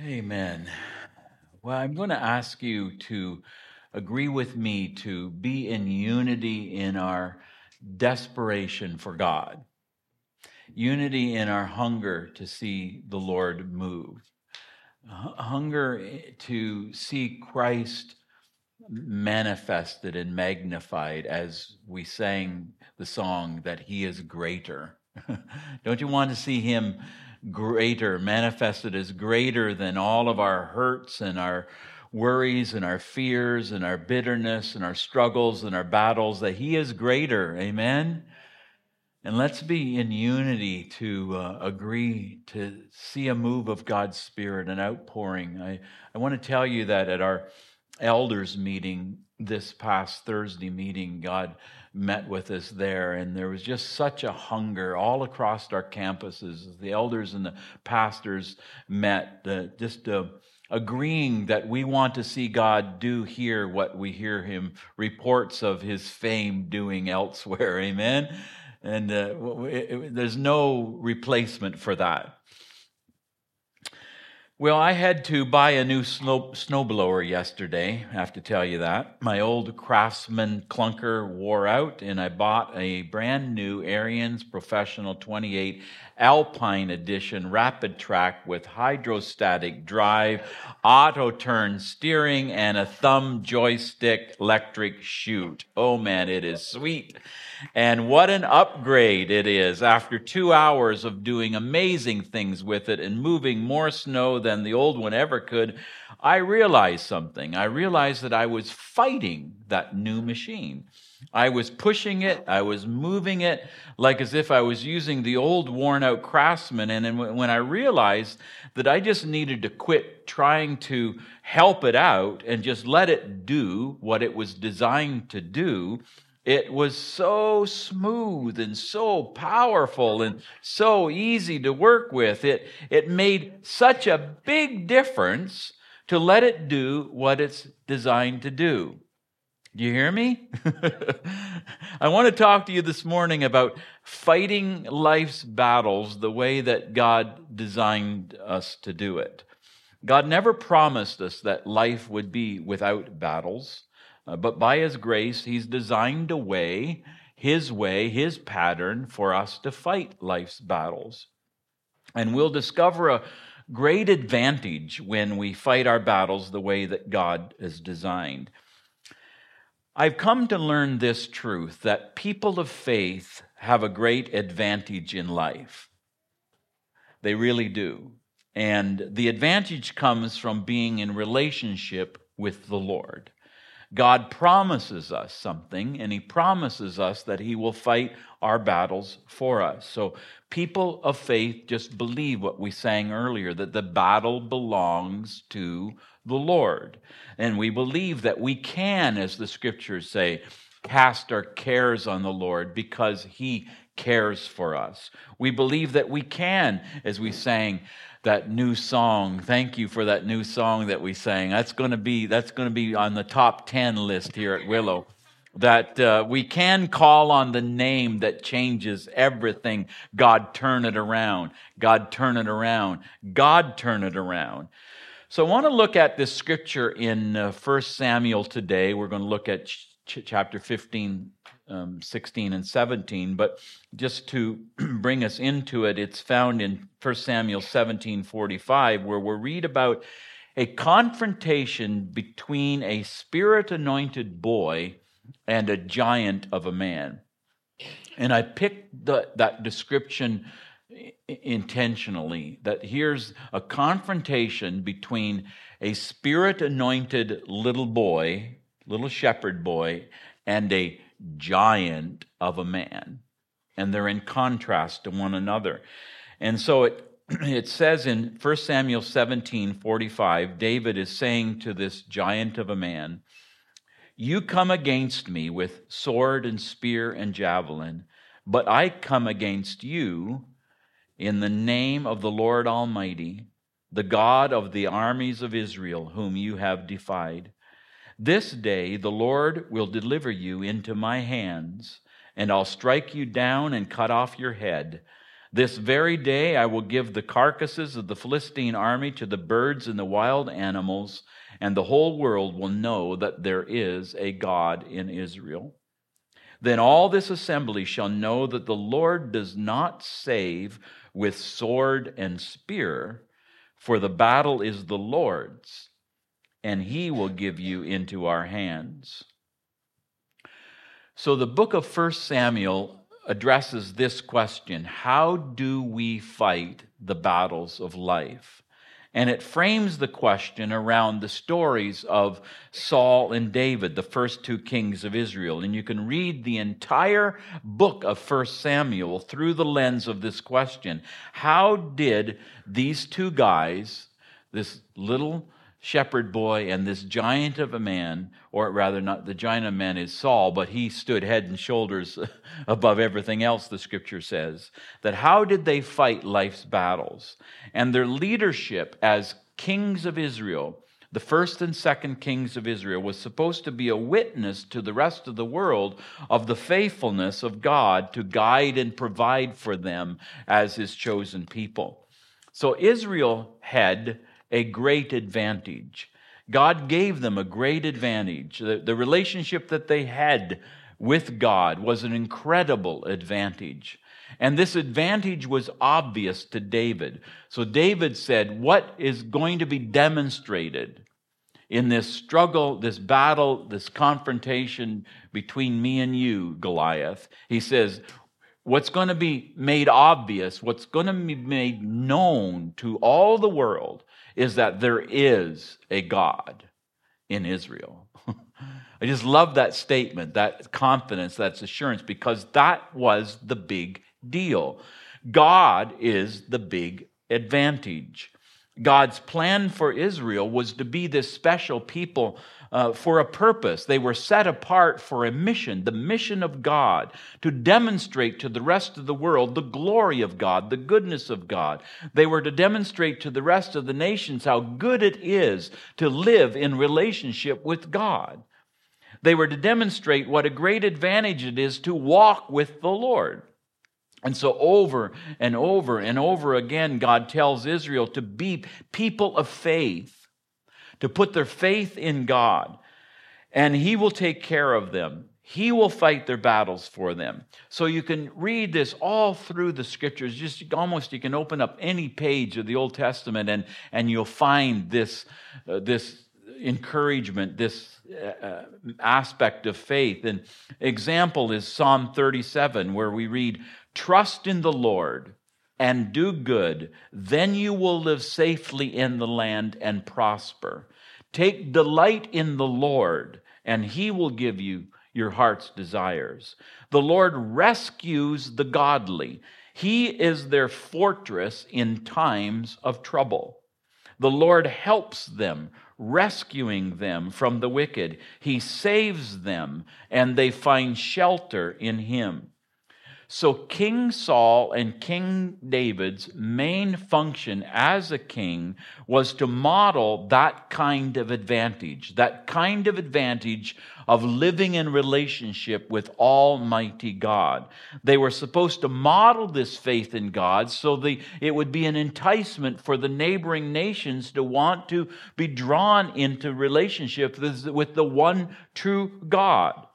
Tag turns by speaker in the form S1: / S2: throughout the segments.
S1: Amen. Well, I'm going to ask you to agree with me to be in unity in our desperation for God, unity in our hunger to see the Lord move, hunger eh, to see Christ manifested and magnified as we sang the song that He is greater. Don't you want to see Him? Greater, manifested as greater than all of our hurts and our worries and our fears and our bitterness and our struggles and our battles, that He is greater. Amen? And let's be in unity to uh, agree to see a move of God's Spirit, an outpouring. I, I want to tell you that at our elders meeting this past Thursday meeting, God met with us there, and there was just such a hunger all across our campuses. The elders and the pastors met, uh, just uh, agreeing that we want to see God do here what we hear Him reports of His fame doing elsewhere. Amen. And uh, it, it, there's no replacement for that. Well, I had to buy a new snow, snowblower yesterday. I have to tell you that. My old Craftsman clunker wore out, and I bought a brand new Ariens Professional 28 Alpine Edition Rapid Track with hydrostatic drive, auto turn steering, and a thumb joystick electric chute. Oh man, it is sweet. And what an upgrade it is after two hours of doing amazing things with it and moving more snow than the old one ever could. I realized something. I realized that I was fighting that new machine. I was pushing it, I was moving it like as if I was using the old worn out craftsman. And when I realized that I just needed to quit trying to help it out and just let it do what it was designed to do, it was so smooth and so powerful and so easy to work with. It, it made such a big difference to let it do what it's designed to do. Do you hear me? I want to talk to you this morning about fighting life's battles the way that God designed us to do it. God never promised us that life would be without battles, uh, but by His grace, He's designed a way, His way, His pattern for us to fight life's battles. And we'll discover a great advantage when we fight our battles the way that God has designed. I've come to learn this truth that people of faith have a great advantage in life. They really do. And the advantage comes from being in relationship with the Lord. God promises us something, and He promises us that He will fight our battles for us. So, people of faith just believe what we sang earlier that the battle belongs to the Lord. And we believe that we can, as the scriptures say, cast our cares on the Lord because he cares for us. We believe that we can, as we sang that new song. Thank you for that new song that we sang. That's going to be that's going to be on the top 10 list here at Willow. That uh, we can call on the name that changes everything. God turn it around. God turn it around. God turn it around. So I want to look at this scripture in uh, 1 Samuel today. We're going to look at ch- chapter 15, um, 16, and 17. But just to bring us into it, it's found in 1 Samuel 17 45, where we read about a confrontation between a spirit anointed boy and a giant of a man. And I picked the, that description intentionally that here's a confrontation between a spirit anointed little boy, little shepherd boy, and a giant of a man. And they're in contrast to one another. And so it, it says in 1 Samuel 17 45, David is saying to this giant of a man, You come against me with sword and spear and javelin, but I come against you in the name of the Lord Almighty, the God of the armies of Israel, whom you have defied. This day the Lord will deliver you into my hands, and I'll strike you down and cut off your head. This very day I will give the carcasses of the Philistine army to the birds and the wild animals, and the whole world will know that there is a God in Israel. Then all this assembly shall know that the Lord does not save with sword and spear, for the battle is the Lord's, and he will give you into our hands. So the book of 1 Samuel addresses this question How do we fight the battles of life? And it frames the question around the stories of Saul and David, the first two kings of Israel. And you can read the entire book of 1 Samuel through the lens of this question How did these two guys, this little shepherd boy and this giant of a man, or rather, not the giant of man is Saul, but he stood head and shoulders above everything else, the scripture says. That how did they fight life's battles? And their leadership as kings of Israel, the first and second kings of Israel, was supposed to be a witness to the rest of the world of the faithfulness of God to guide and provide for them as his chosen people. So Israel had a great advantage. God gave them a great advantage. The, the relationship that they had with God was an incredible advantage. And this advantage was obvious to David. So David said, What is going to be demonstrated in this struggle, this battle, this confrontation between me and you, Goliath? He says, What's going to be made obvious, what's going to be made known to all the world is that there is a God in Israel. I just love that statement, that confidence, that assurance, because that was the big deal. God is the big advantage. God's plan for Israel was to be this special people uh, for a purpose. They were set apart for a mission, the mission of God, to demonstrate to the rest of the world the glory of God, the goodness of God. They were to demonstrate to the rest of the nations how good it is to live in relationship with God. They were to demonstrate what a great advantage it is to walk with the Lord. And so, over and over and over again, God tells Israel to be people of faith to put their faith in God, and He will take care of them. He will fight their battles for them. So you can read this all through the scriptures. Just almost you can open up any page of the Old Testament and, and you'll find this, uh, this encouragement, this uh, uh aspect of faith. And example is Psalm 37, where we read, Trust in the Lord and do good, then you will live safely in the land and prosper. Take delight in the Lord, and he will give you your heart's desires. The Lord rescues the godly. He is their fortress in times of trouble. The Lord helps them, rescuing them from the wicked. He saves them, and they find shelter in him. So, King Saul and King David's main function as a king was to model that kind of advantage, that kind of advantage of living in relationship with Almighty God. They were supposed to model this faith in God so the, it would be an enticement for the neighboring nations to want to be drawn into relationship with the one true God.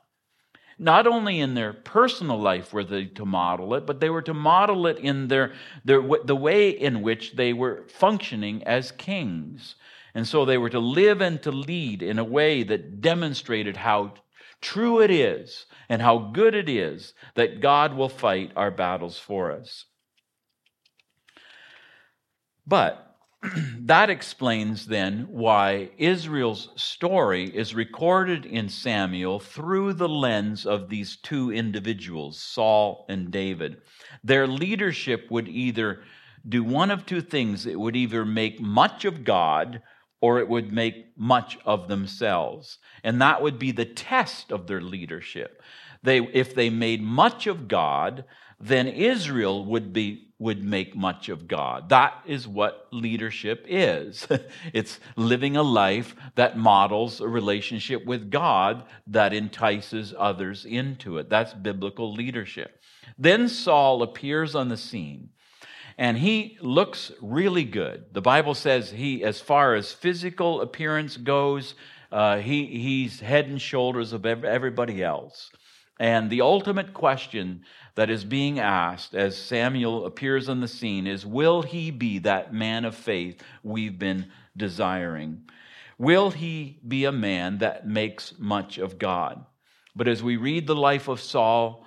S1: Not only in their personal life were they to model it, but they were to model it in their, their, the way in which they were functioning as kings. And so they were to live and to lead in a way that demonstrated how true it is and how good it is that God will fight our battles for us. But that explains then why Israel's story is recorded in Samuel through the lens of these two individuals, Saul and David. Their leadership would either do one of two things it would either make much of God or it would make much of themselves. And that would be the test of their leadership. They, if they made much of God, then Israel would be would make much of God. That is what leadership is. it's living a life that models a relationship with God that entices others into it. That's biblical leadership. Then Saul appears on the scene. and he looks really good. The Bible says he, as far as physical appearance goes, uh, he, he's head and shoulders of everybody else. And the ultimate question that is being asked as Samuel appears on the scene is Will he be that man of faith we've been desiring? Will he be a man that makes much of God? But as we read the life of Saul,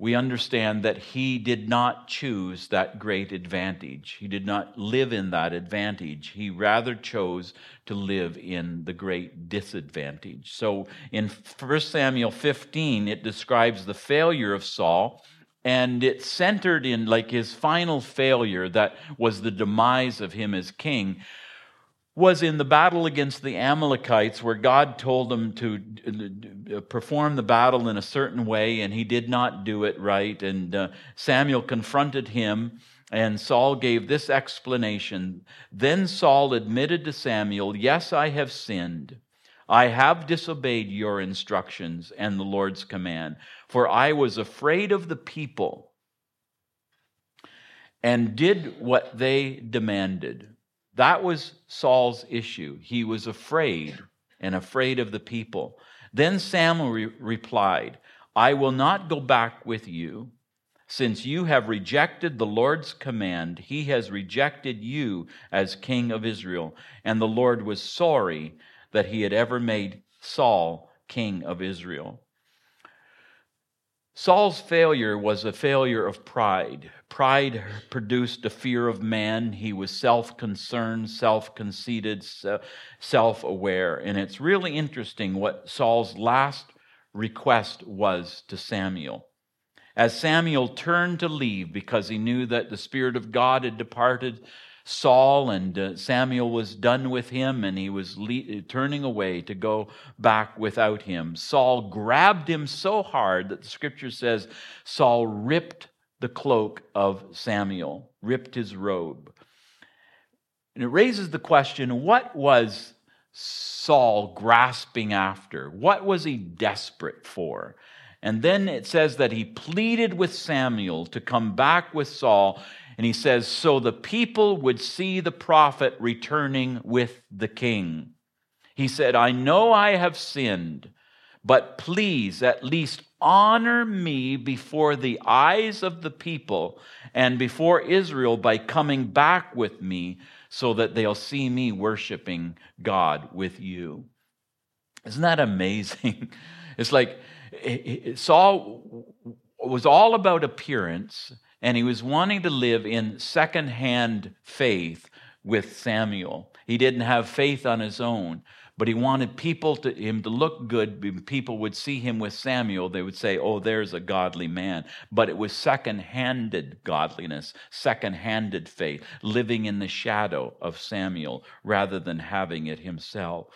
S1: we understand that he did not choose that great advantage. He did not live in that advantage. He rather chose to live in the great disadvantage. So in 1 Samuel 15, it describes the failure of Saul, and it centered in like his final failure that was the demise of him as king was in the battle against the Amalekites, where God told him to uh, perform the battle in a certain way, and he did not do it right. And uh, Samuel confronted him, and Saul gave this explanation. Then Saul admitted to Samuel, Yes, I have sinned. I have disobeyed your instructions and the Lord's command, for I was afraid of the people and did what they demanded. That was Saul's issue. He was afraid and afraid of the people. Then Samuel re- replied, I will not go back with you. Since you have rejected the Lord's command, he has rejected you as king of Israel. And the Lord was sorry that he had ever made Saul king of Israel. Saul's failure was a failure of pride. Pride produced a fear of man. He was self concerned, self conceited, self aware. And it's really interesting what Saul's last request was to Samuel. As Samuel turned to leave because he knew that the Spirit of God had departed Saul, and uh, Samuel was done with him, and he was le- turning away to go back without him. Saul grabbed him so hard that the scripture says Saul ripped the cloak of Samuel, ripped his robe. And it raises the question what was Saul grasping after? What was he desperate for? And then it says that he pleaded with Samuel to come back with Saul and he says, So the people would see the prophet returning with the king. He said, I know I have sinned, but please at least honor me before the eyes of the people and before Israel by coming back with me so that they'll see me worshiping God with you. Isn't that amazing? It's like Saul was all about appearance and he was wanting to live in secondhand faith with Samuel. He didn't have faith on his own, but he wanted people to him to look good. People would see him with Samuel, they would say, "Oh, there's a godly man." But it was second-handed godliness, second-handed faith, living in the shadow of Samuel rather than having it himself.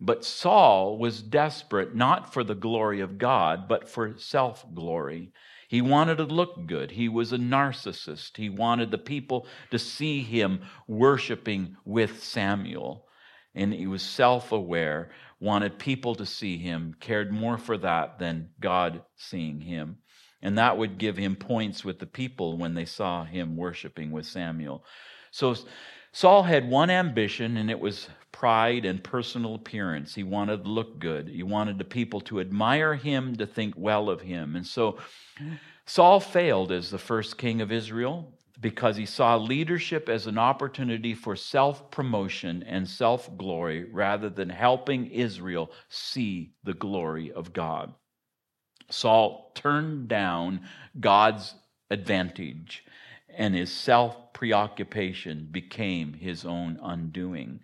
S1: But Saul was desperate not for the glory of God, but for self glory. He wanted to look good. He was a narcissist. He wanted the people to see him worshiping with Samuel. And he was self aware, wanted people to see him, cared more for that than God seeing him. And that would give him points with the people when they saw him worshiping with Samuel. So Saul had one ambition, and it was pride and personal appearance. He wanted to look good. He wanted the people to admire him, to think well of him. And so Saul failed as the first king of Israel because he saw leadership as an opportunity for self promotion and self glory rather than helping Israel see the glory of God. Saul turned down God's advantage, and his self preoccupation became his own undoing.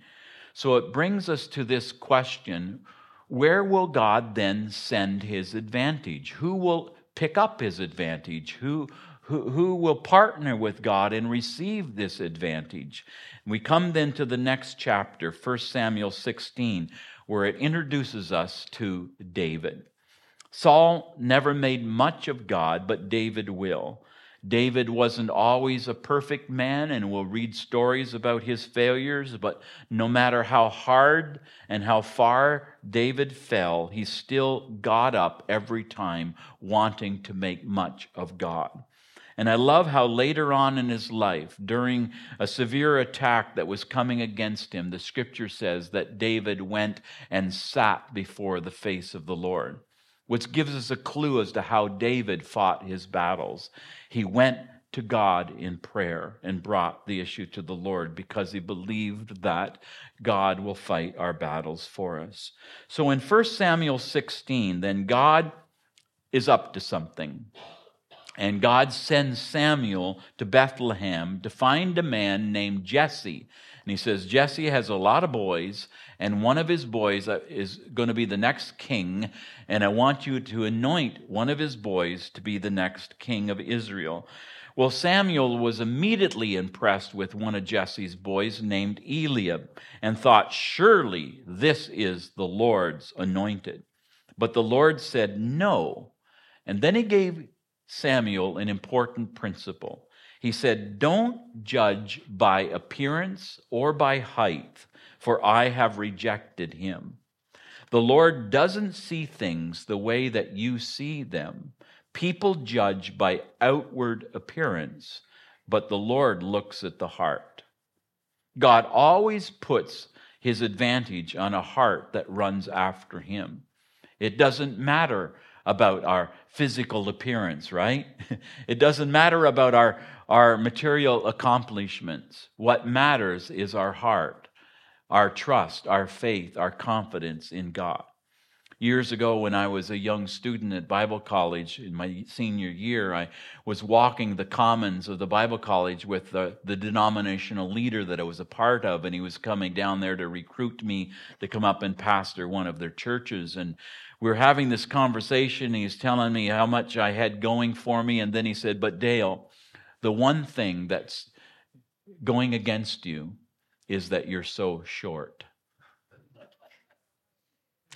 S1: So it brings us to this question where will God then send his advantage? Who will pick up his advantage? Who, who, who will partner with God and receive this advantage? We come then to the next chapter, 1 Samuel 16, where it introduces us to David. Saul never made much of God, but David will. David wasn't always a perfect man, and we'll read stories about his failures, but no matter how hard and how far David fell, he still got up every time wanting to make much of God. And I love how later on in his life, during a severe attack that was coming against him, the scripture says that David went and sat before the face of the Lord, which gives us a clue as to how David fought his battles. He went to God in prayer and brought the issue to the Lord because he believed that God will fight our battles for us. So in 1 Samuel 16, then God is up to something. And God sends Samuel to Bethlehem to find a man named Jesse. And he says, Jesse has a lot of boys, and one of his boys uh, is going to be the next king. And I want you to anoint one of his boys to be the next king of Israel. Well, Samuel was immediately impressed with one of Jesse's boys named Eliab and thought, Surely this is the Lord's anointed. But the Lord said, No. And then he gave Samuel an important principle. He said, Don't judge by appearance or by height, for I have rejected him. The Lord doesn't see things the way that you see them. People judge by outward appearance, but the Lord looks at the heart. God always puts his advantage on a heart that runs after him. It doesn't matter about our physical appearance, right? It doesn't matter about our, our material accomplishments. What matters is our heart, our trust, our faith, our confidence in God. Years ago, when I was a young student at Bible college in my senior year, I was walking the commons of the Bible college with the, the, denominational leader that I was a part of, and he was coming down there to recruit me to come up and pastor one of their churches. And we were having this conversation. He's telling me how much I had going for me. And then he said, But Dale, the one thing that's going against you is that you're so short.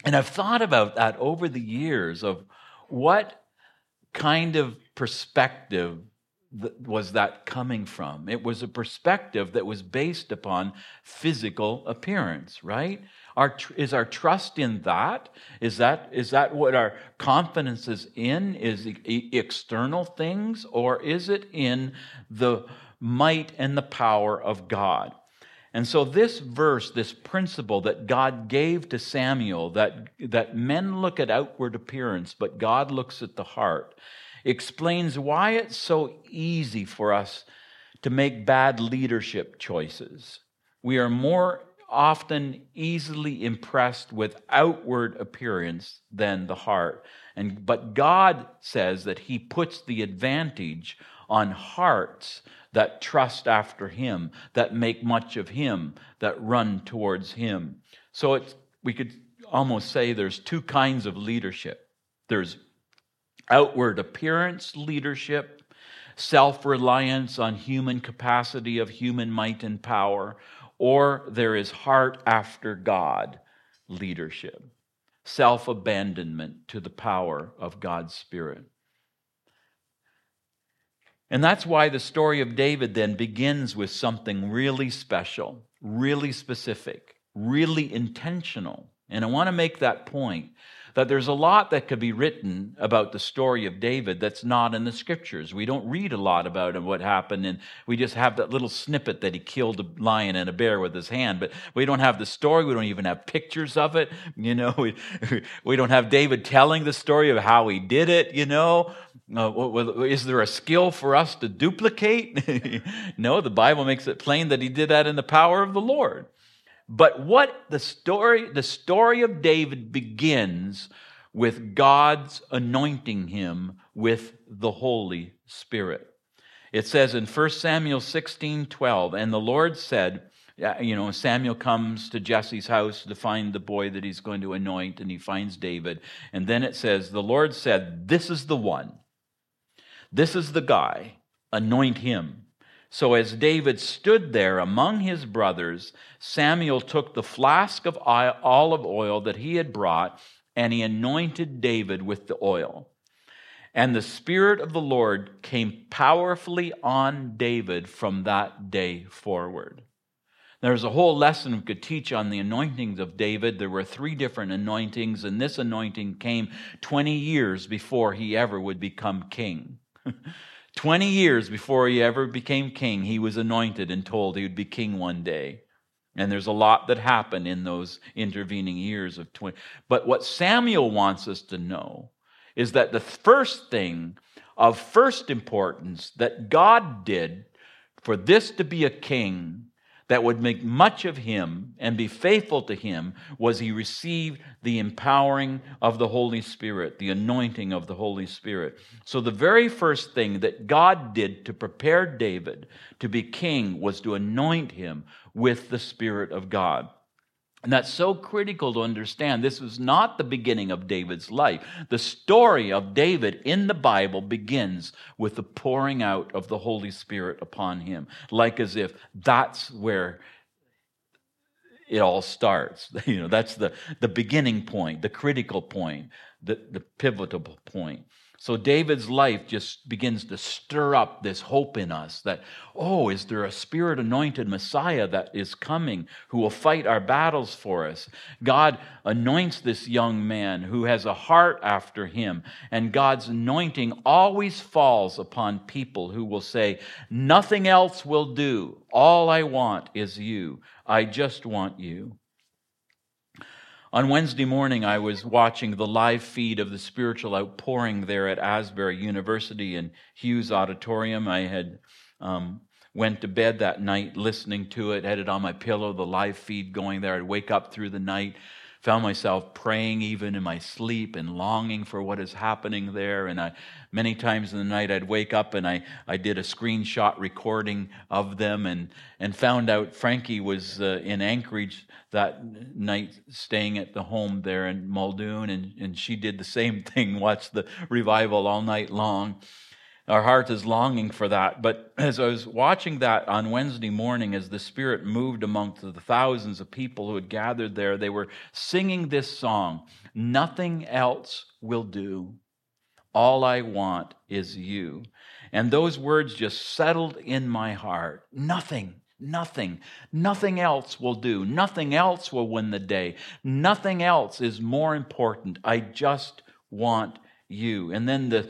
S1: And I've thought about that over the years of what kind of perspective was that coming from? It was a perspective that was based upon physical appearance, right? Our, is our trust in that? Is that is that what our confidence is in? Is external things, or is it in the might and the power of God? And so, this verse, this principle that God gave to Samuel, that, that men look at outward appearance, but God looks at the heart, explains why it's so easy for us to make bad leadership choices. We are more often easily impressed with outward appearance than the heart. And, but God says that He puts the advantage on hearts that trust after Him, that make much of Him, that run towards Him. So it's, we could almost say there's two kinds of leadership there's outward appearance leadership, self reliance on human capacity of human might and power, or there is heart after God leadership, self abandonment to the power of God's Spirit. And that's why the story of David then begins with something really special, really specific, really intentional. And I want to make that point that there's a lot that could be written about the story of David that's not in the scriptures. We don't read a lot about him, what happened, and we just have that little snippet that he killed a lion and a bear with his hand, but we don't have the story. We don't even have pictures of it. You know, we, we don't have David telling the story of how he did it, you know. Uh, is there a skill for us to duplicate? no, the Bible makes it plain that he did that in the power of the Lord. But what the story, the story of David begins with God's anointing him with the Holy Spirit. It says in 1 Samuel 16 12, and the Lord said, you know, Samuel comes to Jesse's house to find the boy that he's going to anoint, and he finds David. And then it says, The Lord said, This is the one. This is the guy. Anoint him. So as David stood there among his brothers, Samuel took the flask of olive oil that he had brought, and he anointed David with the oil. And the Spirit of the Lord came powerfully on David from that day forward. There's a whole lesson we could teach on the anointings of David. There were three different anointings, and this anointing came 20 years before he ever would become king. 20 years before he ever became king, he was anointed and told he would be king one day. And there's a lot that happened in those intervening years of 20. But what Samuel wants us to know is that the first thing of first importance that God did for this to be a king that would make much of him and be faithful to him was he received the empowering of the Holy Spirit, the anointing of the Holy Spirit. So, the very first thing that God did to prepare David to be king was to anoint him with the Spirit of God. And that's so critical to understand. This was not the beginning of David's life. The story of David in the Bible begins with the pouring out of the Holy Spirit upon him, like as if that's where it all starts. You know, that's the, the beginning point, the critical point, the, the pivotal point. So David's life just begins to stir up this hope in us that, oh, is there a spirit anointed Messiah that is coming who will fight our battles for us? God anoints this young man who has a heart after him, and God's anointing always falls upon people who will say, Nothing else will do. All I want is you. I just want you. On Wednesday morning, I was watching the live feed of the spiritual outpouring there at Asbury University in Hughes Auditorium. I had um, went to bed that night listening to it, had it on my pillow, the live feed going there. I'd wake up through the night found myself praying even in my sleep and longing for what is happening there. And I, many times in the night, I'd wake up and I, I did a screenshot recording of them and, and found out Frankie was uh, in Anchorage that night, staying at the home there in Muldoon. And, and she did the same thing, watched the revival all night long. Our heart is longing for that. But as I was watching that on Wednesday morning, as the Spirit moved amongst the thousands of people who had gathered there, they were singing this song Nothing else will do. All I want is you. And those words just settled in my heart. Nothing, nothing, nothing else will do. Nothing else will win the day. Nothing else is more important. I just want you. And then the,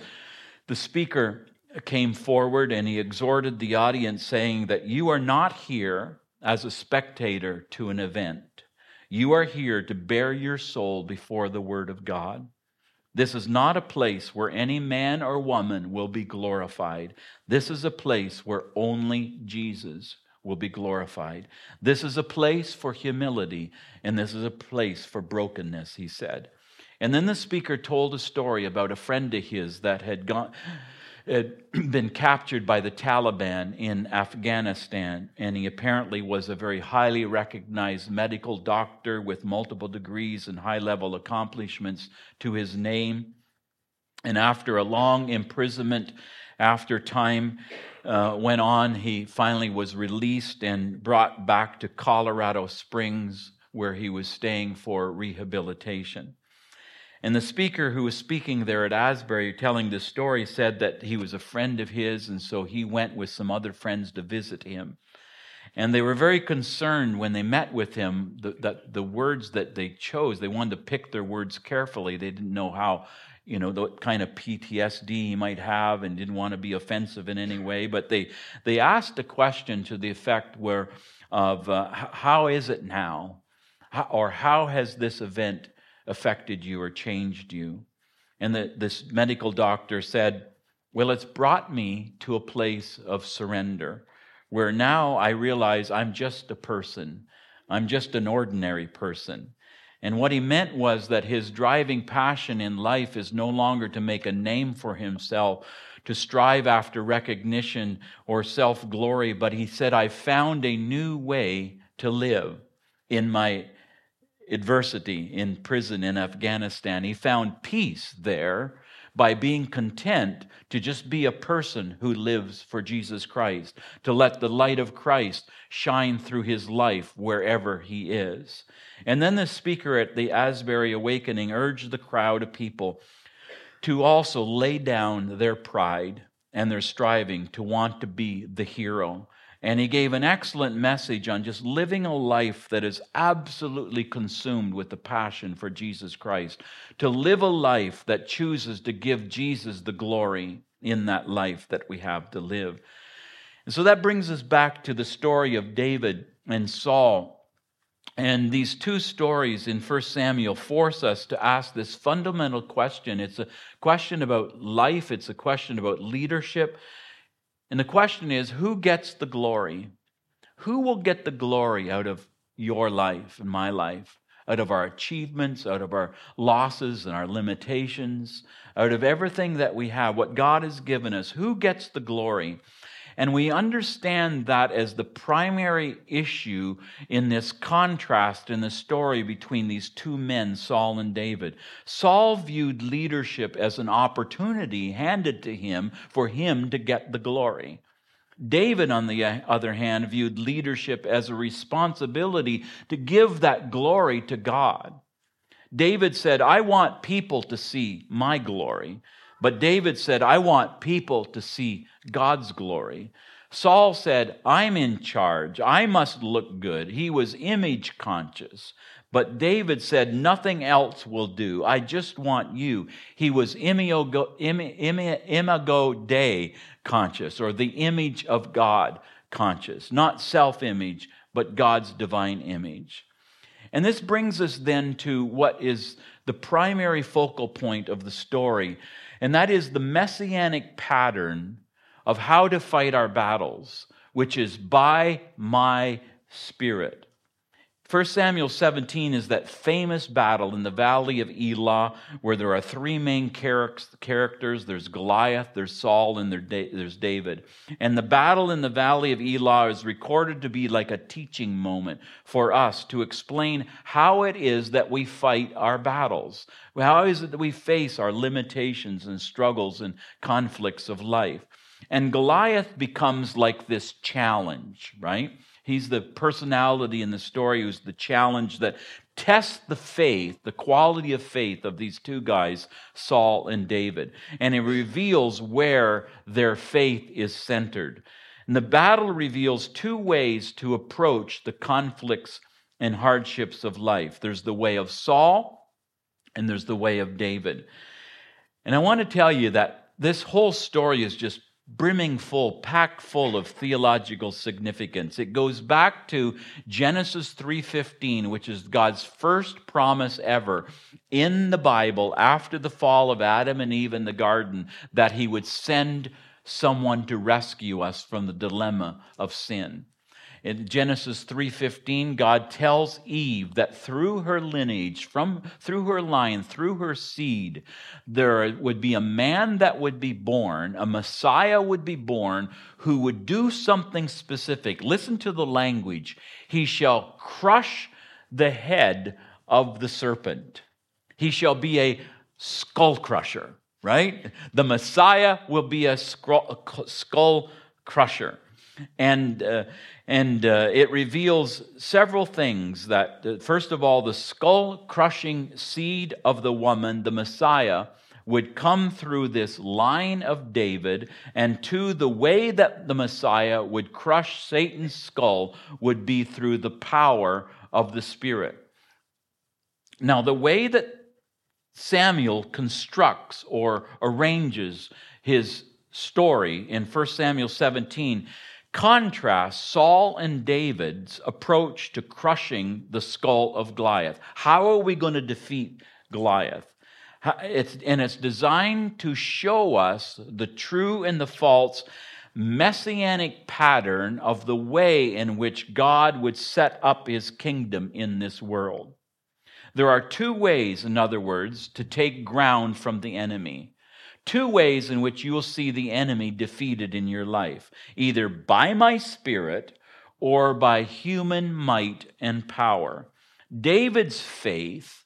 S1: the speaker came forward and he exhorted the audience, saying that you are not here as a spectator to an event. You are here to bear your soul before the Word of God. This is not a place where any man or woman will be glorified. This is a place where only Jesus will be glorified. This is a place for humility, and this is a place for brokenness, he said. And then the speaker told a story about a friend of his that had gone had been captured by the Taliban in Afghanistan, and he apparently was a very highly recognized medical doctor with multiple degrees and high level accomplishments to his name. And after a long imprisonment, after time uh, went on, he finally was released and brought back to Colorado Springs, where he was staying for rehabilitation. And the speaker who was speaking there at Asbury, telling this story, said that he was a friend of his, and so he went with some other friends to visit him. And they were very concerned when they met with him that the words that they chose, they wanted to pick their words carefully. They didn't know how, you know, what kind of PTSD he might have and didn't want to be offensive in any way. But they, they asked a question to the effect where, of uh, how is it now? How, or how has this event affected you or changed you. And the, this medical doctor said, Well, it's brought me to a place of surrender where now I realize I'm just a person. I'm just an ordinary person. And what he meant was that his driving passion in life is no longer to make a name for himself, to strive after recognition or self glory, but he said, I found a new way to live in my adversity in prison in Afghanistan. He found peace there by being content to just be a person who lives for Jesus Christ, to let the light of Christ shine through his life wherever he is. And then the speaker at the Asbury Awakening urged the crowd of people to also lay down their pride and their striving to want to be the hero and he gave an excellent message on just living a life that is absolutely consumed with the passion for Jesus Christ. To live a life that chooses to give Jesus the glory in that life that we have to live. And so that brings us back to the story of David and Saul. And these two stories in 1 Samuel force us to ask this fundamental question. It's a question about life, it's a question about leadership. And the question is who gets the glory? Who will get the glory out of your life and my life? Out of our achievements, out of our losses and our limitations, out of everything that we have, what God has given us, who gets the glory? And we understand that as the primary issue in this contrast in the story between these two men, Saul and David. Saul viewed leadership as an opportunity handed to him for him to get the glory. David, on the other hand, viewed leadership as a responsibility to give that glory to God. David said, I want people to see my glory. But David said, I want people to see God's glory. Saul said, I'm in charge. I must look good. He was image conscious. But David said, Nothing else will do. I just want you. He was imago, imago Dei conscious, or the image of God conscious. Not self image, but God's divine image. And this brings us then to what is the primary focal point of the story and that is the messianic pattern of how to fight our battles, which is by my spirit. 1 Samuel 17 is that famous battle in the valley of Elah where there are three main characters there's Goliath, there's Saul, and there's David. And the battle in the valley of Elah is recorded to be like a teaching moment for us to explain how it is that we fight our battles. How is it that we face our limitations and struggles and conflicts of life? And Goliath becomes like this challenge, right? He's the personality in the story who's the challenge that tests the faith, the quality of faith of these two guys, Saul and David. And it reveals where their faith is centered. And the battle reveals two ways to approach the conflicts and hardships of life there's the way of Saul, and there's the way of David. And I want to tell you that this whole story is just brimming full, packed full of theological significance. It goes back to Genesis 3:15, which is God's first promise ever in the Bible after the fall of Adam and Eve in the garden that he would send someone to rescue us from the dilemma of sin. In Genesis 3:15, God tells Eve that through her lineage, from through her line, through her seed, there would be a man that would be born, a Messiah would be born who would do something specific. Listen to the language. He shall crush the head of the serpent. He shall be a skull crusher, right? The Messiah will be a skull crusher and uh, and uh, it reveals several things that uh, first of all the skull crushing seed of the woman the messiah would come through this line of david and two the way that the messiah would crush satan's skull would be through the power of the spirit. Now the way that samuel constructs or arranges his story in 1 samuel 17 Contrast Saul and David's approach to crushing the skull of Goliath. How are we going to defeat Goliath? It's, and it's designed to show us the true and the false messianic pattern of the way in which God would set up his kingdom in this world. There are two ways, in other words, to take ground from the enemy two ways in which you will see the enemy defeated in your life either by my spirit or by human might and power. David's faith,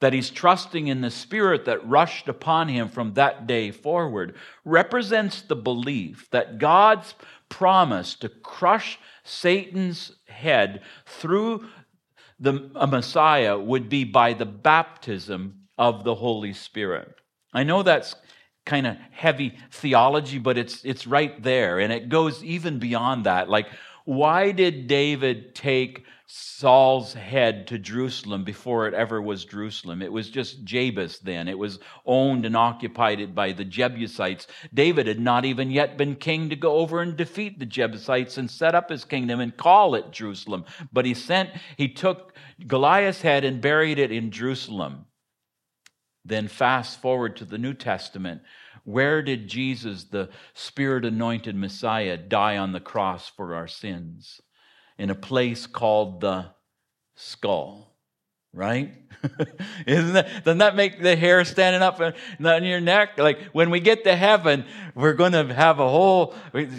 S1: that he's trusting in the spirit that rushed upon him from that day forward, represents the belief that God's promise to crush Satan's head through the Messiah would be by the baptism of the Holy Spirit. I know that's kind of heavy theology, but it's, it's right there. And it goes even beyond that. Like, Why did David take Saul's head to Jerusalem before it ever was Jerusalem. It was just Jebus then. It was owned and occupied by the Jebusites. David had not even yet been king to go over and defeat the Jebusites and set up his kingdom and call it Jerusalem. But he sent, he took Goliath's head and buried it in Jerusalem. Then fast forward to the New Testament. Where did Jesus, the Spirit anointed Messiah, die on the cross for our sins? in a place called the skull, right? Isn't that, doesn't that make the hair standing up on your neck? Like when we get to heaven, we're going to have a whole,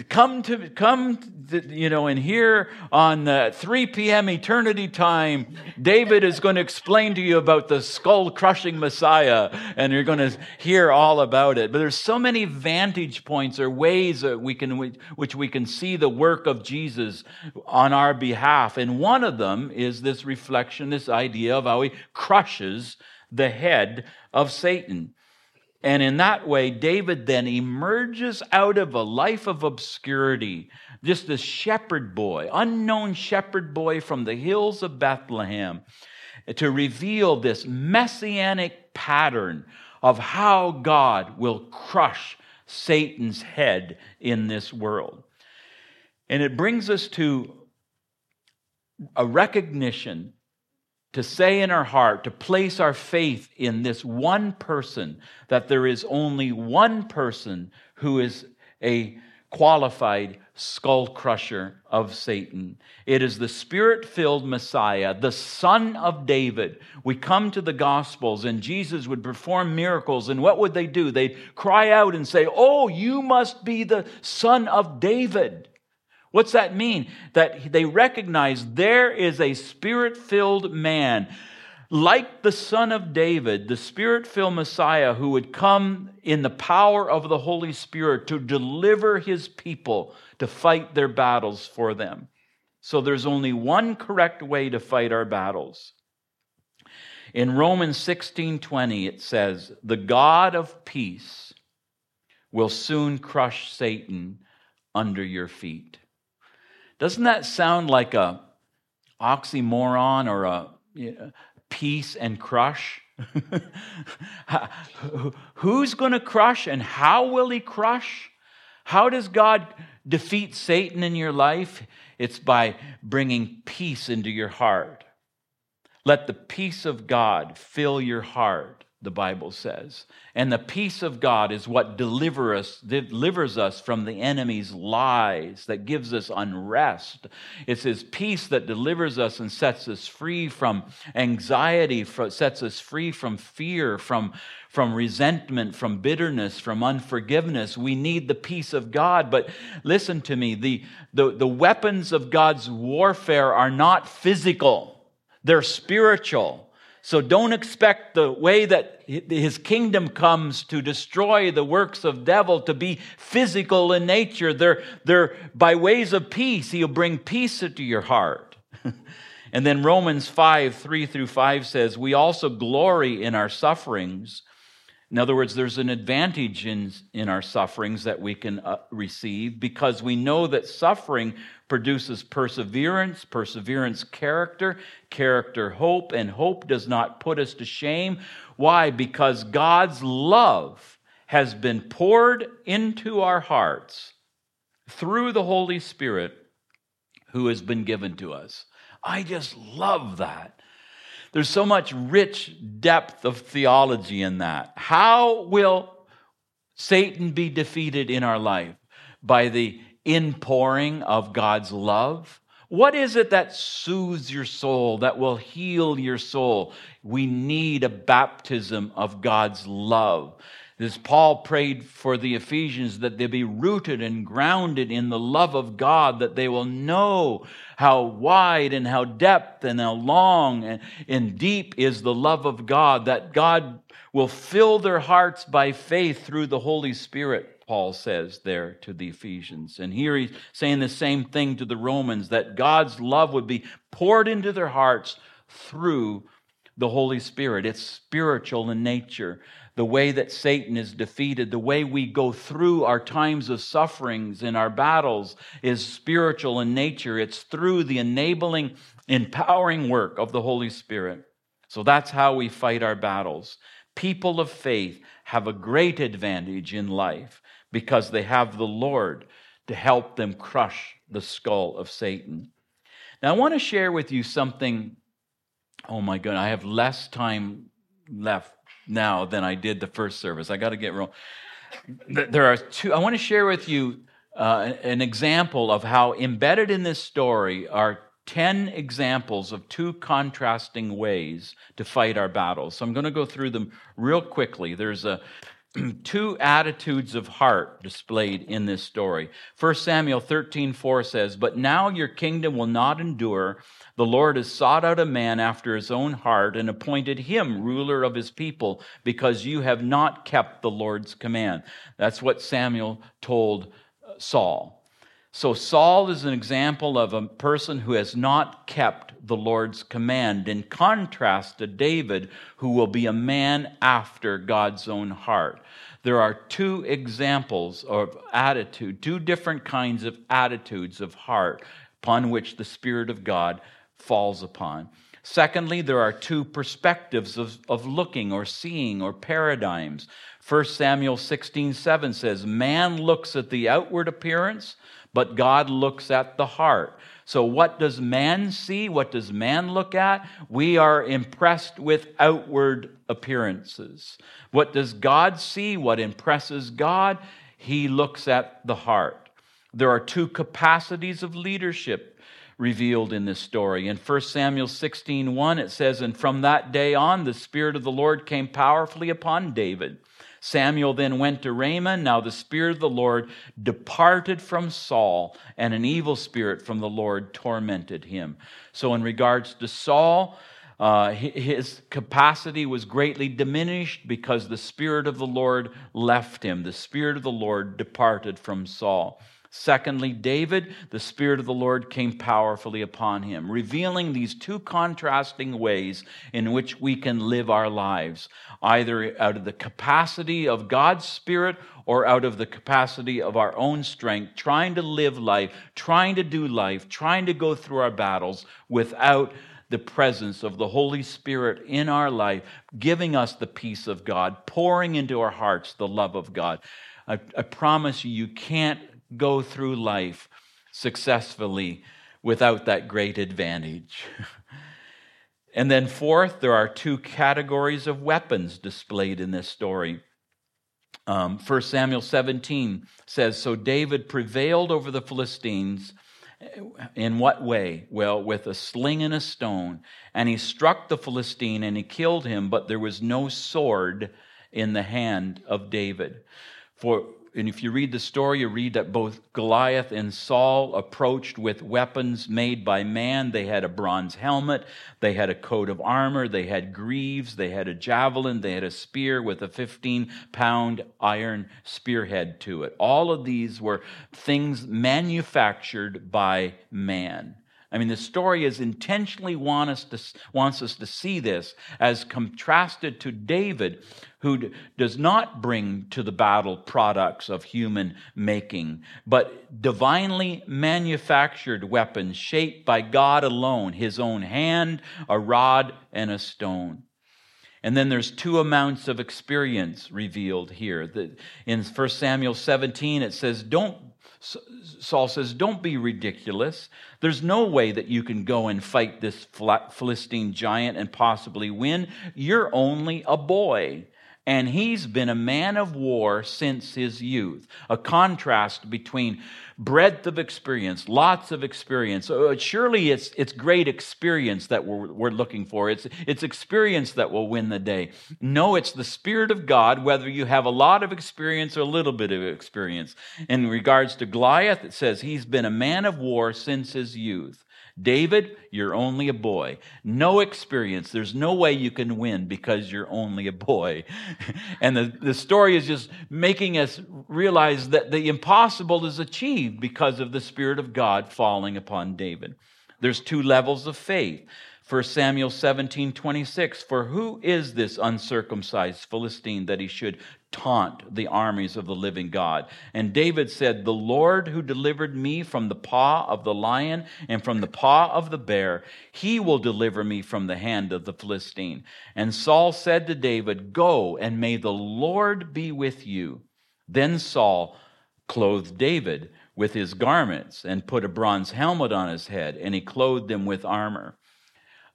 S1: come to, come you know, and here on the 3 p.m. eternity time, David is going to explain to you about the skull crushing Messiah, and you're going to hear all about it. But there's so many vantage points or ways that we can, which we can see the work of Jesus on our behalf. And one of them is this reflection, this idea of how he crushes the head of Satan. And in that way, David then emerges out of a life of obscurity, just a shepherd boy, unknown shepherd boy from the hills of Bethlehem, to reveal this messianic pattern of how God will crush Satan's head in this world. And it brings us to a recognition to say in our heart, to place our faith in this one person, that there is only one person who is a qualified skull crusher of Satan. It is the spirit filled Messiah, the Son of David. We come to the Gospels, and Jesus would perform miracles. And what would they do? They'd cry out and say, Oh, you must be the Son of David. What's that mean? That they recognize there is a spirit filled man, like the Son of David, the spirit filled Messiah who would come in the power of the Holy Spirit to deliver his people to fight their battles for them. So there's only one correct way to fight our battles. In Romans 16:20 it says, "The God of peace will soon crush Satan under your feet." Doesn't that sound like a oxymoron or a you know, peace and crush? Who's going to crush and how will he crush? How does God defeat Satan in your life? It's by bringing peace into your heart. Let the peace of God fill your heart the Bible says. And the peace of God is what deliver us, delivers us from the enemy's lies, that gives us unrest. It's His peace that delivers us and sets us free from anxiety, sets us free from fear, from, from resentment, from bitterness, from unforgiveness. We need the peace of God. But listen to me the, the, the weapons of God's warfare are not physical, they're spiritual. So don't expect the way that his kingdom comes to destroy the works of devil to be physical in nature. They're, they're by ways of peace. He'll bring peace into your heart. and then Romans 5, 3 through 5 says, We also glory in our sufferings in other words, there's an advantage in, in our sufferings that we can uh, receive because we know that suffering produces perseverance, perseverance, character, character, hope, and hope does not put us to shame. Why? Because God's love has been poured into our hearts through the Holy Spirit who has been given to us. I just love that. There's so much rich depth of theology in that. How will Satan be defeated in our life? By the inpouring of God's love? What is it that soothes your soul, that will heal your soul? We need a baptism of God's love. As Paul prayed for the Ephesians that they be rooted and grounded in the love of God, that they will know how wide and how depth and how long and, deep is the love of God, that God will fill their hearts by faith through the Holy Spirit, Paul says there to the Ephesians. And here he's saying the same thing to the Romans, that God's love would be poured into their hearts through the Holy Spirit. It's spiritual in nature. The way that Satan is defeated, the way we go through our times of sufferings in our battles is spiritual in nature. It's through the enabling, empowering work of the Holy Spirit. So that's how we fight our battles. People of faith have a great advantage in life because they have the Lord to help them crush the skull of Satan. Now, I want to share with you something. Oh my God, I have less time left now than I did the first service. I got to get real. There are two. I want to share with you uh, an example of how embedded in this story are 10 examples of two contrasting ways to fight our battles. So I'm going to go through them real quickly. There's a two attitudes of heart displayed in this story. 1 Samuel 13, 4 says, But now your kingdom will not endure. The Lord has sought out a man after his own heart and appointed him ruler of his people because you have not kept the Lord's command. That's what Samuel told uh, Saul. So, Saul is an example of a person who has not kept the Lord's command, in contrast to David, who will be a man after God's own heart. There are two examples of attitude, two different kinds of attitudes of heart upon which the Spirit of God falls upon. Secondly, there are two perspectives of, of looking or seeing or paradigms. 1 Samuel 16 7 says, Man looks at the outward appearance but God looks at the heart. So, what does man see? What does man look at? We are impressed with outward appearances. What does God see? What impresses God? He looks at the heart. There are two capacities of leadership revealed in this story. In 1 Samuel 16 1, it says, And from that day on, the Spirit of the Lord came powerfully upon David Samuel then went to Ramah. Now the Spirit of the Lord departed from Saul, and an evil spirit from the Lord tormented him. So, in regards to Saul, uh, his capacity was greatly diminished because the Spirit of the Lord left him. The Spirit of the Lord departed from Saul. Secondly, David, the Spirit of the Lord came powerfully upon him, revealing these two contrasting ways in which we can live our lives, either out of the capacity of God's Spirit or out of the capacity of our own strength, trying to live life, trying to do life, trying to go through our battles without the presence of the Holy Spirit in our life, giving us the peace of God, pouring into our hearts the love of God. I, I promise you, you can't go through life successfully without that great advantage. and then, fourth, there are two categories of weapons displayed in this story. Um, 1 Samuel 17 says So David prevailed over the Philistines. In what way? Well, with a sling and a stone. And he struck the Philistine and he killed him, but there was no sword in the hand of David. For and if you read the story, you read that both Goliath and Saul approached with weapons made by man. They had a bronze helmet, they had a coat of armor, they had greaves, they had a javelin, they had a spear with a 15 pound iron spearhead to it. All of these were things manufactured by man. I mean, the story is intentionally want us to, wants us to see this as contrasted to David, who does not bring to the battle products of human making, but divinely manufactured weapons shaped by God alone, his own hand, a rod, and a stone. And then there's two amounts of experience revealed here. In 1 Samuel 17, it says, Don't Saul says, Don't be ridiculous. There's no way that you can go and fight this Philistine giant and possibly win. You're only a boy and he's been a man of war since his youth. A contrast between breadth of experience, lots of experience. Uh, surely it's, it's great experience that we're, we're looking for. It's, it's experience that will win the day. No, it's the Spirit of God, whether you have a lot of experience or a little bit of experience. In regards to Goliath, it says he's been a man of war since his youth. David, you're only a boy. No experience. There's no way you can win because you're only a boy. and the, the story is just making us realize that the impossible is achieved because of the Spirit of God falling upon David. There's two levels of faith. 1 Samuel 17, 26. For who is this uncircumcised Philistine that he should taunt the armies of the living God? And David said, The Lord who delivered me from the paw of the lion and from the paw of the bear, he will deliver me from the hand of the Philistine. And Saul said to David, Go, and may the Lord be with you. Then Saul clothed David with his garments and put a bronze helmet on his head, and he clothed him with armor.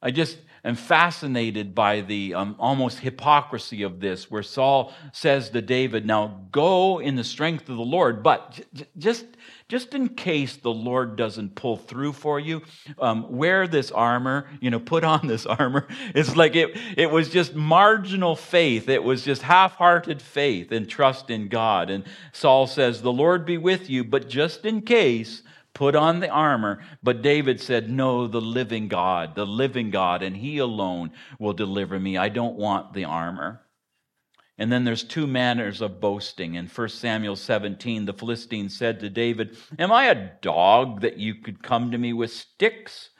S1: I just am fascinated by the um, almost hypocrisy of this, where Saul says to David, Now go in the strength of the Lord, but j- just, just in case the Lord doesn't pull through for you, um, wear this armor, you know, put on this armor. It's like it, it was just marginal faith. It was just half hearted faith and trust in God. And Saul says, The Lord be with you, but just in case, put on the armor. But David said, No, the living God, the living God, and He alone will deliver me. I don't want the armor. And then there's two manners of boasting. In 1 Samuel 17, the Philistine said to David, Am I a dog that you could come to me with sticks?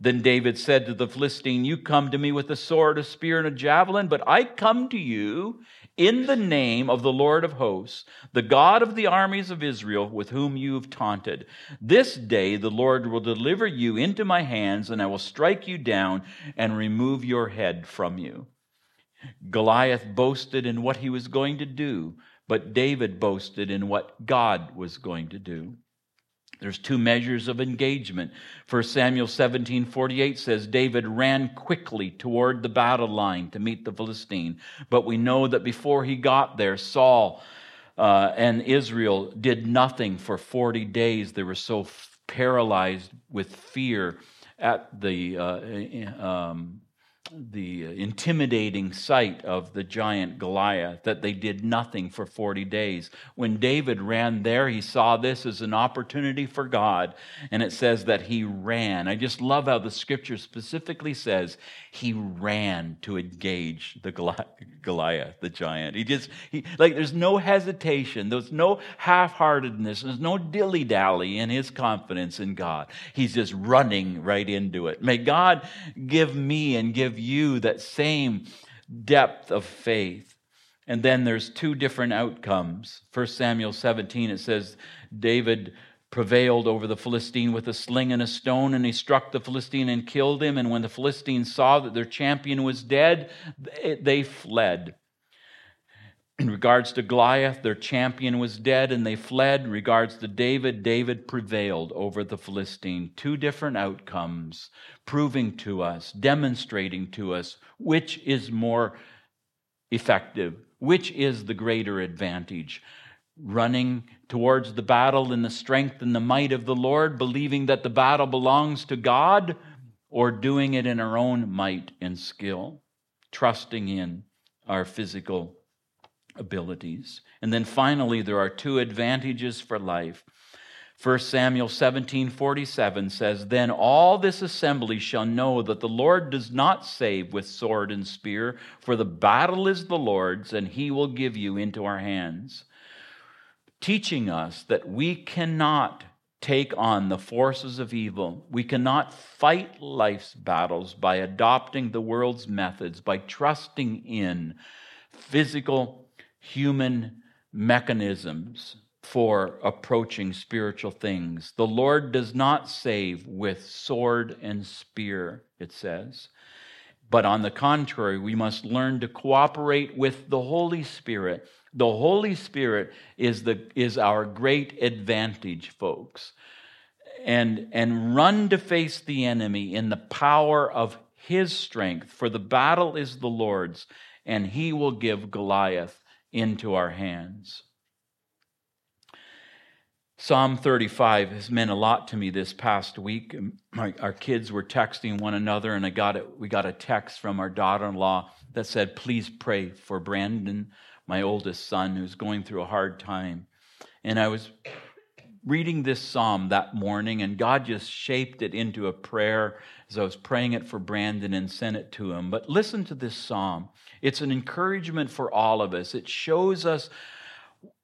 S1: Then David said to the Philistine, You come to me with a sword, a spear, and a javelin, but I come to you in the name of the Lord of hosts, the God of the armies of Israel, with whom you have taunted. This day the Lord will deliver you into my hands, and I will strike you down and remove your head from you. Goliath boasted in what he was going to do, but David boasted in what God was going to do. There's two measures of engagement. 1 Samuel 17 48 says, David ran quickly toward the battle line to meet the Philistine. But we know that before he got there, Saul uh, and Israel did nothing for 40 days. They were so f- paralyzed with fear at the uh, um, the uh, intimidating sight of the giant Goliath that they did nothing for 40 days. When David ran there, he saw this as an opportunity for God, and it says that he ran. I just love how the scripture specifically says he ran to engage the Goliath, the giant. He just, he, like, there's no hesitation, there's no half heartedness, there's no dilly dally in his confidence in God. He's just running right into it. May God give me and give you that same depth of faith. And then there's two different outcomes. 1 Samuel 17, it says, David prevailed over the Philistine with a sling and a stone, and he struck the Philistine and killed him. And when the Philistines saw that their champion was dead, they fled. In regards to Goliath, their champion was dead and they fled. In regards to David, David prevailed over the Philistine. Two different outcomes, proving to us, demonstrating to us which is more effective, which is the greater advantage. Running towards the battle in the strength and the might of the Lord, believing that the battle belongs to God, or doing it in our own might and skill, trusting in our physical abilities. And then finally, there are two advantages for life. 1 Samuel 17 47 says, Then all this assembly shall know that the Lord does not save with sword and spear, for the battle is the Lord's, and he will give you into our hands. Teaching us that we cannot take on the forces of evil. We cannot fight life's battles by adopting the world's methods, by trusting in physical human mechanisms for approaching spiritual things. The Lord does not save with sword and spear, it says. But on the contrary, we must learn to cooperate with the Holy Spirit. The Holy Spirit is, the, is our great advantage, folks. And, and run to face the enemy in the power of his strength, for the battle is the Lord's, and he will give Goliath into our hands. Psalm 35 has meant a lot to me this past week. My, our kids were texting one another, and I got it, we got a text from our daughter in law that said, Please pray for Brandon, my oldest son, who's going through a hard time. And I was reading this psalm that morning, and God just shaped it into a prayer as I was praying it for Brandon and sent it to him. But listen to this psalm. It's an encouragement for all of us. It shows us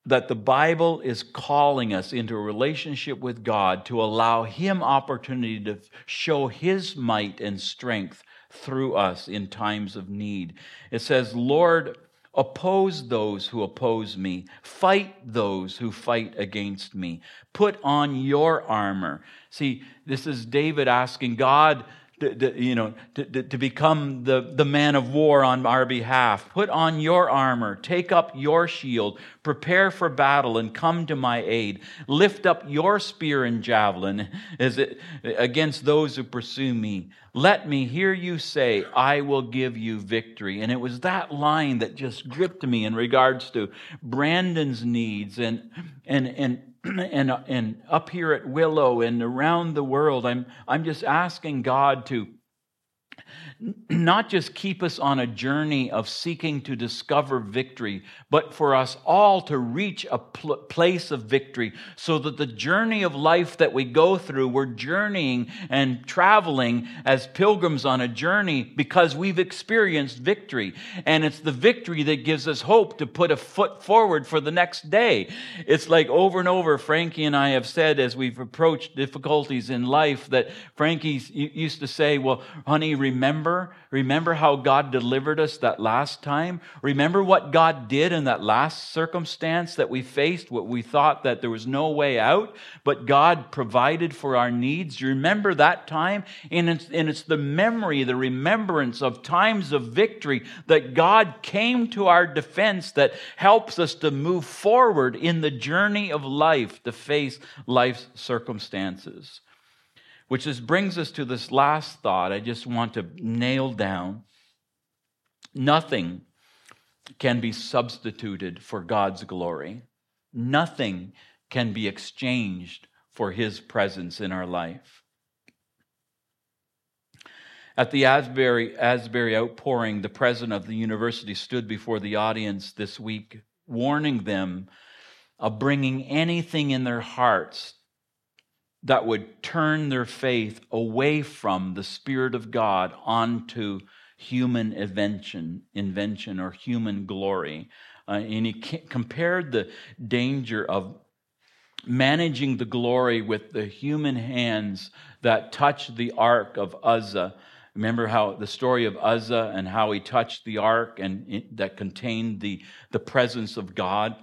S1: that the Bible is calling us into a relationship with God to allow Him opportunity to show His might and strength through us in times of need. It says, Lord, oppose those who oppose me, fight those who fight against me, put on your armor. See, this is David asking God to, to, you know, to, to, become the, the man of war on our behalf. Put on your armor, take up your shield, prepare for battle, and come to my aid. Lift up your spear and javelin as it, against those who pursue me. Let me hear you say, I will give you victory. And it was that line that just gripped me in regards to Brandon's needs and, and, and and, uh, and up here at Willow and around the world, I'm, I'm just asking God to not just keep us on a journey of seeking to discover victory, but for us all to reach a pl- place of victory so that the journey of life that we go through, we're journeying and traveling as pilgrims on a journey because we've experienced victory. And it's the victory that gives us hope to put a foot forward for the next day. It's like over and over, Frankie and I have said as we've approached difficulties in life that Frankie used to say, Well, honey, remember remember? Remember how God delivered us that last time? Remember what God did in that last circumstance that we faced, what we thought that there was no way out, but God provided for our needs? Remember that time? And it's, and it's the memory, the remembrance of times of victory that God came to our defense that helps us to move forward in the journey of life to face life's circumstances. Which brings us to this last thought I just want to nail down. Nothing can be substituted for God's glory. Nothing can be exchanged for His presence in our life. At the Asbury, Asbury outpouring, the president of the university stood before the audience this week, warning them of bringing anything in their hearts that would turn their faith away from the Spirit of God onto human invention, invention or human glory. Uh, and he compared the danger of managing the glory with the human hands that touched the ark of Uzzah. Remember how the story of Uzzah and how he touched the ark and it, that contained the, the presence of God?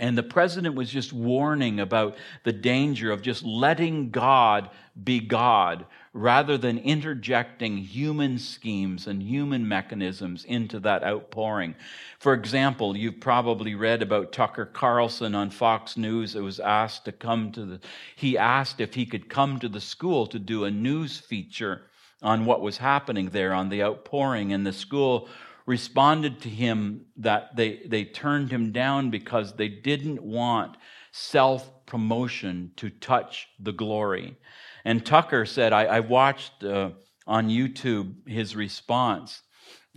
S1: And the president was just warning about the danger of just letting God be God rather than interjecting human schemes and human mechanisms into that outpouring. For example, you've probably read about Tucker Carlson on Fox News. It was asked to come to the, he asked if he could come to the school to do a news feature on what was happening there on the outpouring. And the school responded to him that they, they turned him down because they didn't want self promotion to touch the glory. And Tucker said, I, I watched uh, on YouTube his response.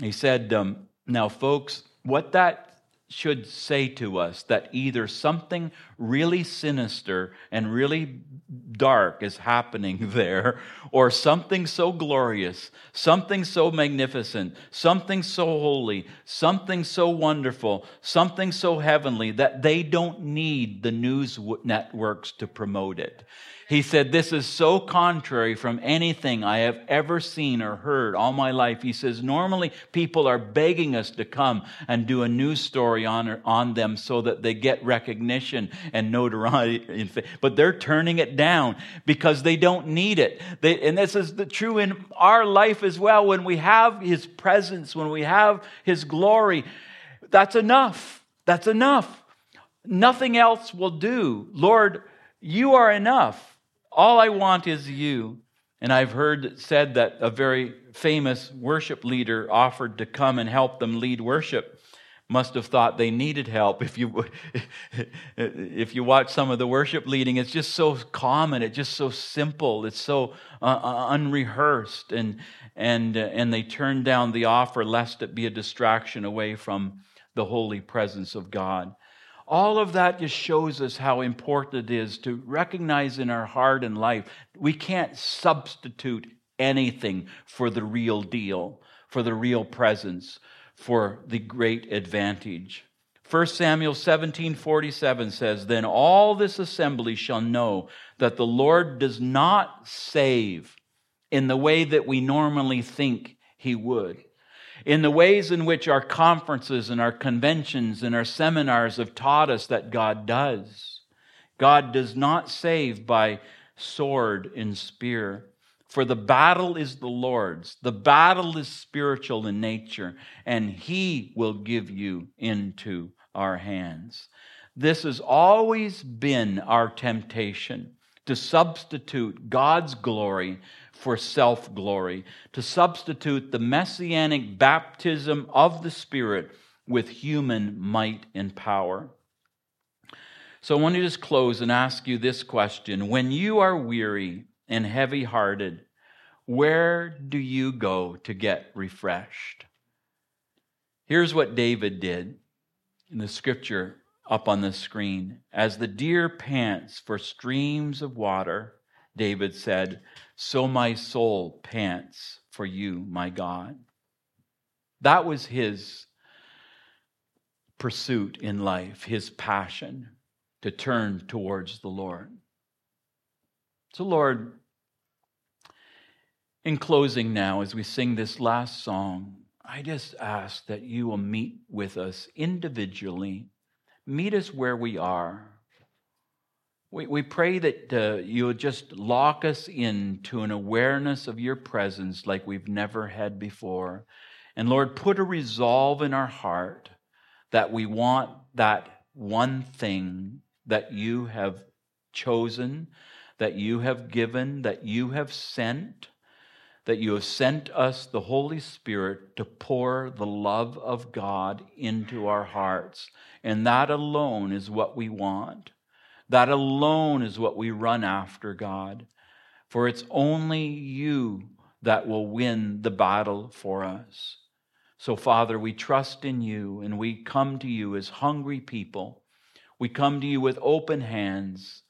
S1: He said, um, Now, folks, what that should say to us that either something really sinister and really dark is happening there, or something so glorious, something so magnificent, something so holy, something so wonderful, something so heavenly that they don't need the news networks to promote it. He said, This is so contrary from anything I have ever seen or heard all my life. He says, Normally people are begging us to come and do a news story on, on them so that they get recognition and notoriety. But they're turning it down because they don't need it. They, and this is the, true in our life as well. When we have His presence, when we have His glory, that's enough. That's enough. Nothing else will do. Lord, you are enough. All I want is you. And I've heard said that a very famous worship leader offered to come and help them lead worship. Must have thought they needed help. If you if you watch some of the worship leading, it's just so common. It's just so simple. It's so uh, uh unrehearsed, and and uh, and they turn down the offer lest it be a distraction away from the holy presence of God. All of that just shows us how important it is to recognize in our heart and life we can't substitute anything for the real deal, for the real presence, for the great advantage. 1 Samuel 17:47 says, "Then all this assembly shall know that the Lord does not save in the way that we normally think he would." In the ways in which our conferences and our conventions and our seminars have taught us that God does. God does not save by sword and spear. For the battle is the Lord's. The battle is spiritual in nature, and He will give you into our hands. This has always been our temptation to substitute God's glory for self glory, to substitute the messianic baptism of the Spirit with human might and power. So I want to just close and ask you this question When you are weary and heavy hearted, where do you go to get refreshed? Here's what David did in the scripture up on the screen. As the deer pants for streams of water, David said, So my soul pants for you, my God. That was his pursuit in life, his passion to turn towards the Lord. So, Lord, in closing now, as we sing this last song, I just ask that you will meet with us individually, meet us where we are. We, we pray that uh, you'll just lock us into an awareness of your presence like we've never had before. And Lord, put a resolve in our heart that we want that one thing that you have chosen, that you have given, that you have sent, that you have sent us the Holy Spirit to pour the love of God into our hearts. And that alone is what we want. That alone is what we run after, God. For it's only you that will win the battle for us. So, Father, we trust in you and we come to you as hungry people we come to you with open hands,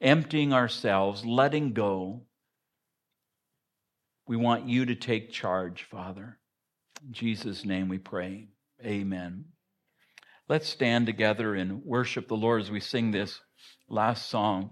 S1: emptying ourselves, letting go. We want you to take charge, Father. In Jesus' name we pray. Amen. Let's stand together and worship the Lord as we sing this last song.